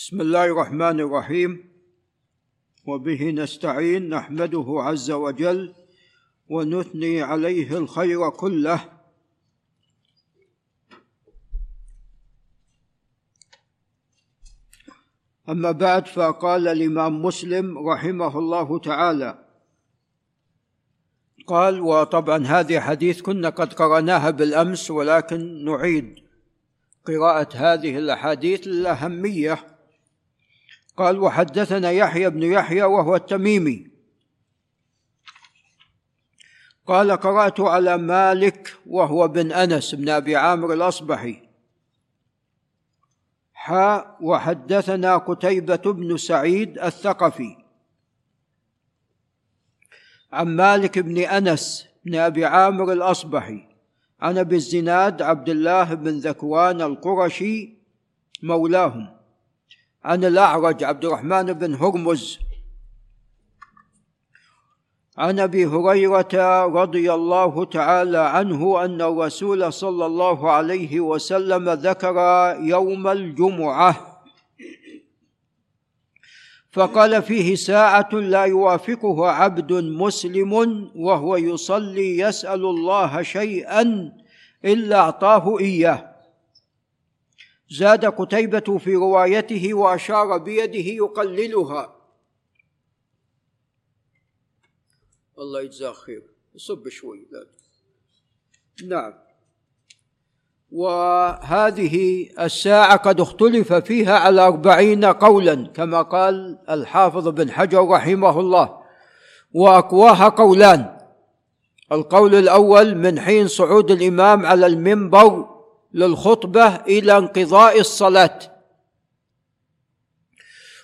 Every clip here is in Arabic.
بسم الله الرحمن الرحيم. وبه نستعين نحمده عز وجل ونثني عليه الخير كله. أما بعد فقال الإمام مسلم رحمه الله تعالى قال وطبعا هذه حديث كنا قد قرأناها بالأمس ولكن نعيد قراءة هذه الأحاديث للأهمية. قال وحدثنا يحيى بن يحيى وهو التميمي. قال قرأت على مالك وهو بن أنس بن أبي عامر الأصبحي. حاء وحدثنا قتيبة بن سعيد الثقفي. عن مالك بن أنس بن أبي عامر الأصبحي. عن أبي الزناد عبد الله بن ذكوان القرشي مولاهم. عن الأعرج عبد الرحمن بن هرمز. عن أبي هريرة رضي الله تعالى عنه أن الرسول صلى الله عليه وسلم ذكر يوم الجمعة. فقال فيه ساعة لا يوافقه عبد مسلم وهو يصلي يسأل الله شيئا إلا أعطاه إياه. زاد قتيبة في روايته وأشار بيده يقللها. الله يجزاه خير. صب شوي لا. نعم. وهذه الساعة قد اختلف فيها على أربعين قولا كما قال الحافظ بن حجر رحمه الله. وأقواها قولان. القول الأول من حين صعود الإمام على المنبر للخطبة إلى انقضاء الصلاة.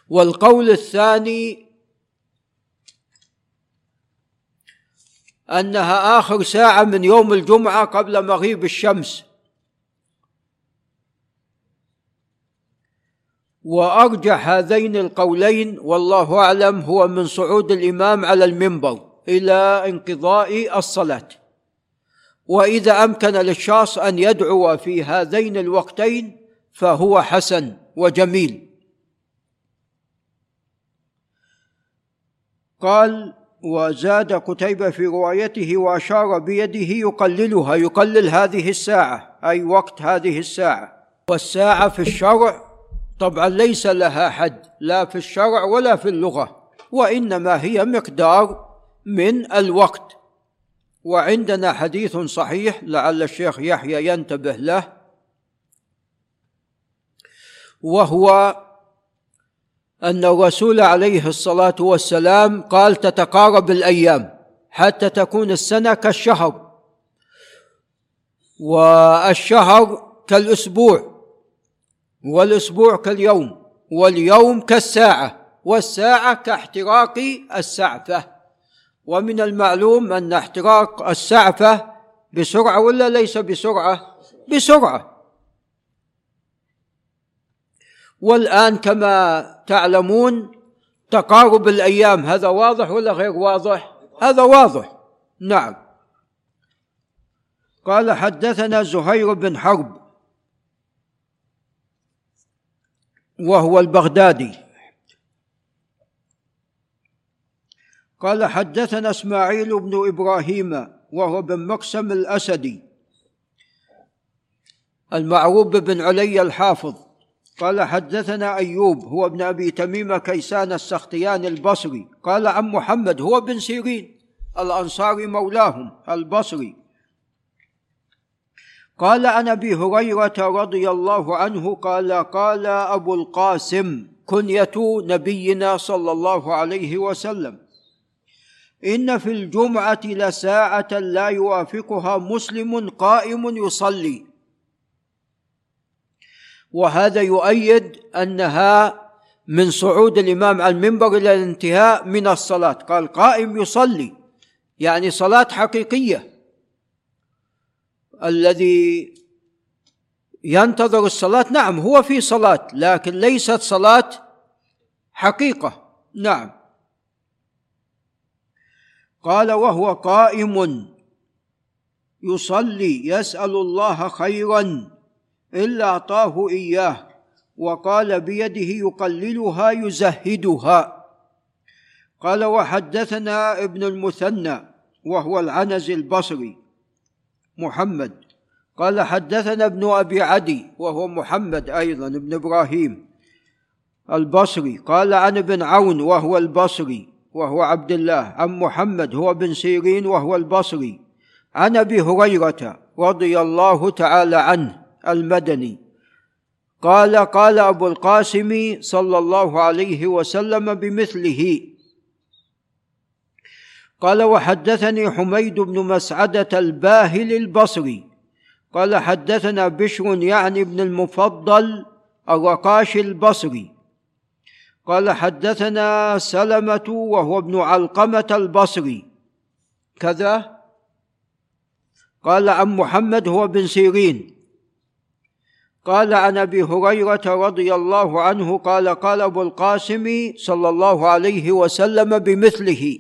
والقول الثاني أنها آخر ساعة من يوم الجمعة قبل مغيب الشمس. وأرجح هذين القولين والله أعلم هو من صعود الإمام على المنبر إلى انقضاء الصلاة. وإذا أمكن للشخص أن يدعو في هذين الوقتين فهو حسن وجميل. قال وزاد قتيبة في روايته وأشار بيده يقللها يقلل هذه الساعة أي وقت هذه الساعة. والساعة في الشرع طبعا ليس لها حد لا في الشرع ولا في اللغة وإنما هي مقدار من الوقت. وعندنا حديث صحيح لعل الشيخ يحيى ينتبه له وهو أن الرسول عليه الصلاة والسلام قال تتقارب الأيام حتى تكون السنة كالشهر والشهر كالأسبوع والأسبوع كاليوم واليوم كالساعة والساعة كاحتراق السعفة. ومن المعلوم أن احتراق السعفة بسرعة ولا ليس بسرعة؟ بسرعة. والآن كما تعلمون تقارب الأيام هذا واضح ولا غير واضح؟ هذا واضح. نعم. قال حدثنا زهير بن حرب وهو البغدادي. قال حدثنا إسماعيل بن إبراهيم وهو بن مقسم الأسدي. المعروف بن علي الحافظ. قال حدثنا أيوب هو ابن أبي تميم كيسان السختيان البصري. قال عن محمد هو بن سيرين الأنصاري مولاهم البصري. قال عن أبي هريرة رضي الله عنه قال قال أبو القاسم كنية نبينا صلى الله عليه وسلم إن في الجمعة لساعة لا يوافقها مسلم قائم يصلي. وهذا يؤيد أنها من صعود الإمام على المنبر إلى الانتهاء من الصلاة. قال قائم يصلي يعني صلاة حقيقية. الذي ينتظر الصلاة نعم هو في صلاة لكن ليست صلاة حقيقة. نعم. قال وهو قائم. يصلي يسأل الله خيرا إلا أعطاه إياه وقال بيده يقللها يزهدها. قال وحدثنا ابن المثنى وهو العنز البصري محمد. قال حدثنا ابن أبي عدي وهو محمد أيضا ابن إبراهيم البصري. قال عن ابن عون وهو البصري. وهو عبد الله عن محمد هو بن سيرين وهو البصري. عن أبي هريرة رضي الله تعالى عنه المدني قال قال أبو القاسم صلى الله عليه وسلم بمثله قال وحدثني حميد بن مسعدة الباهل البصري قال حدثنا بشر يعني ابن المفضل الرقاش البصري. قال حدثنا سلمة وهو ابن علقمة البصري. كذا؟ قال عن محمد هو بن سيرين. قال عن أبي هريرة رضي الله عنه قال قال أبو القاسم صلى الله عليه وسلم بمثله.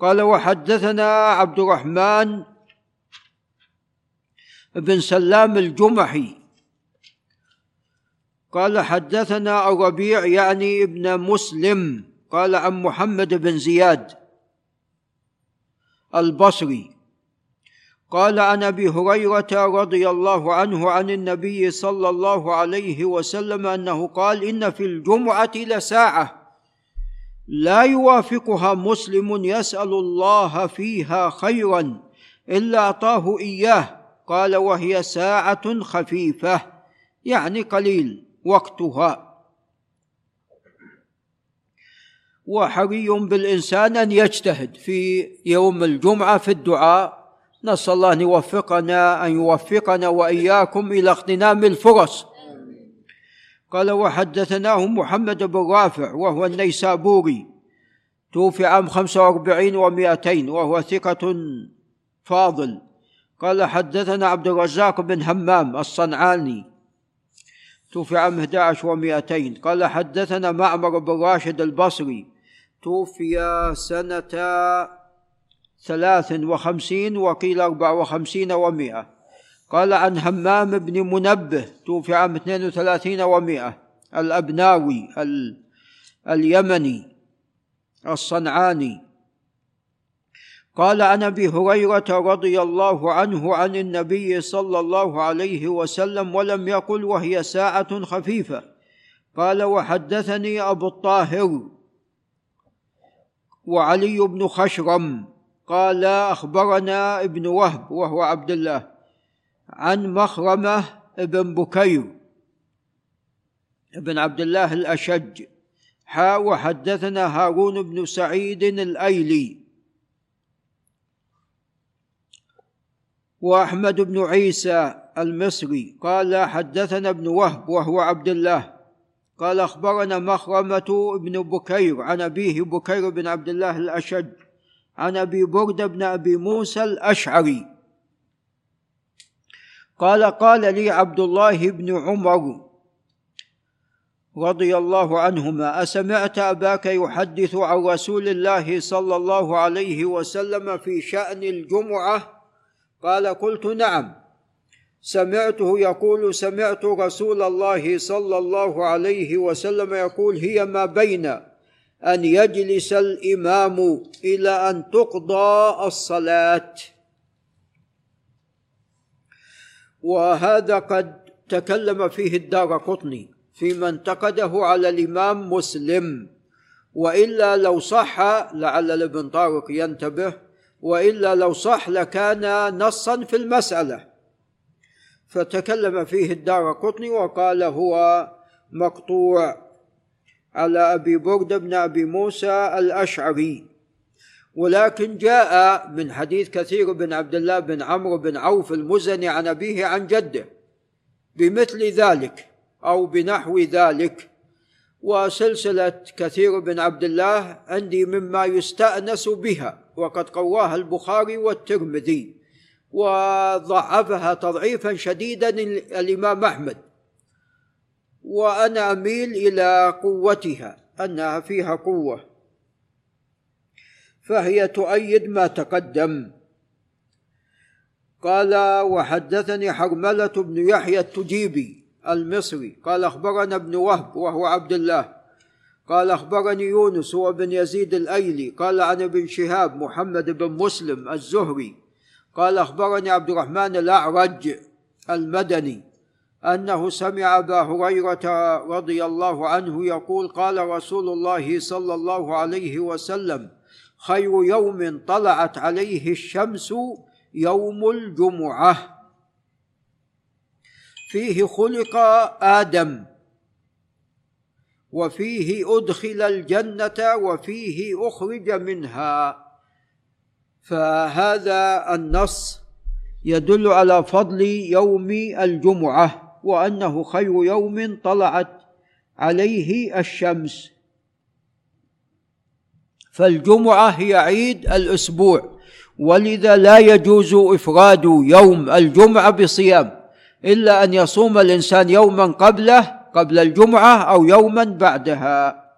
قال وحدثنا عبد الرحمن بن سلام الجمحي. قال حدثنا الربيع يعني ابن مسلم قال عن محمد بن زياد البصري قال عن أبي هريرة رضي الله عنه عن النبي صلى الله عليه وسلم أنه قال إن في الجمعة لساعة لا يوافقها مسلم يسأل الله فيها خيرا إلا أعطاه إياه قال وهي ساعة خفيفة يعني قليل وقتها. وحري بالإنسان أن يجتهد في يوم الجمعة في الدعاء. نسأل الله أن يوفقنا أن يوفقنا وإياكم إلى اغتنام الفرص. قال وحدثناه محمد بن رافع وهو النيسابوري. توفي عام خمسة وأربعين ومائتين وهو ثقة فاضل. قال حدثنا عبد الرزاق بن همام الصنعاني. توفي عام 11 و200 قال حدثنا معمر بن راشد البصري. توفي سنة ثلاث وخمسين وقيل أربع وخمسين ومائة. قال عن همام بن منبه. توفي عام اثنين وثلاثين ومائة. الأبناوي اليمني الصنعاني. قال عن ابي هريره رضي الله عنه عن النبي صلى الله عليه وسلم ولم يقل وهي ساعة خفيفة. قال وحدثني أبو الطاهر وعلي بن خشرم. قال أخبرنا ابن وهب وهو عبد الله عن مخرمة بن بكير بن عبد الله الأشج. حا وحدثنا هارون بن سعيد الأيلي. وأحمد بن عيسى المصري. قال حدثنا ابن وهب وهو عبد الله. قال أخبرنا مخرمة بن بكير عن أبيه بكير بن عبد الله الأشج عن أبي بردة بن أبي موسى الأشعري. قال قال لي عبد الله بن عمر رضي الله عنهما أسمعت أباك يحدث عن رسول الله صلى الله عليه وسلم في شأن الجمعة؟ قال قلت نعم. سمعته يقول سمعت رسول الله صلى الله عليه وسلم يقول هي ما بين أن يجلس الإمام إلى أن تقضى الصلاة. وهذا قد تكلم فيه الدار قطني فيما انتقده على الإمام مسلم. وإلا لو صح لعل ابن طارق ينتبه. وإلا لو صح لكان نصا في المسألة. فتكلم فيه الدار قطني وقال هو مقطوع على أبي برده بن أبي موسى الأشعري. ولكن جاء من حديث كثير بن عبد الله بن عمرو بن عوف المزني عن أبيه عن جده بمثل ذلك أو بنحو ذلك. وسلسلة كثير بن عبد الله عندي مما يستأنس بها وقد قواها البخاري والترمذي وضعفها تضعيفا شديدا الإمام أحمد. وأنا أميل إلى قوتها أنها فيها قوة. فهي تؤيد ما تقدم. قال وحدثني حرملة بن يحيى التجيبي المصري. قال أخبرنا ابن وهب وهو عبد الله. قال أخبرني يونس هو بن يزيد الأيلي. قال عن ابن شهاب محمد بن مسلم الزهري. قال أخبرني عبد الرحمن الأعرج المدني أنه سمع أبا هريرة رضي الله عنه يقول قال رسول الله صلى الله عليه وسلم خير يوم طلعت عليه الشمس يوم الجمعة. فيه خلق آدم. وفيه أدخل الجنة وفيه أخرج منها. فهذا النص يدل على فضل يوم الجمعة وأنه خير يوم طلعت عليه الشمس. فالجمعة هي عيد الأسبوع ولذا لا يجوز إفراد يوم الجمعة بصيام. إلا أن يصوم الإنسان يوما قبله قبل الجمعة أو يوما بعدها.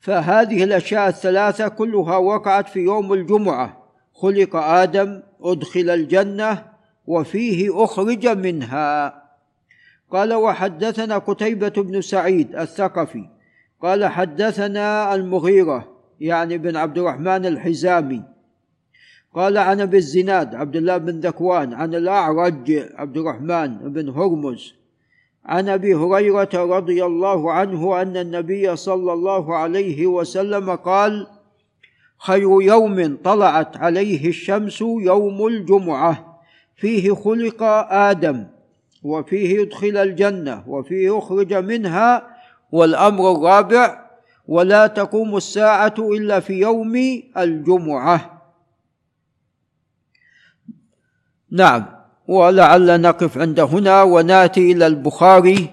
فهذه الأشياء الثلاثة كلها وقعت في يوم الجمعة. خلق آدم أدخل الجنة وفيه أخرج منها. قال وحدثنا قتيبة بن سعيد الثقفي. قال حدثنا المغيرة يعني بن عبد الرحمن الحزامي. قال عن ابي الزناد عبد الله بن ذكوان عن الاعرج عبد الرحمن بن هرمز. عن أبي هريرة رضي الله عنه أن النبي صلى الله عليه وسلم قال خير يوم طلعت عليه الشمس يوم الجمعة فيه خلق آدم وفيه يدخل الجنة وفيه يخرج منها والأمر الرابع ولا تقوم الساعة إلا في يوم الجمعة. نعم. ولعل نقف عند هنا ونأتي إلى البخاري.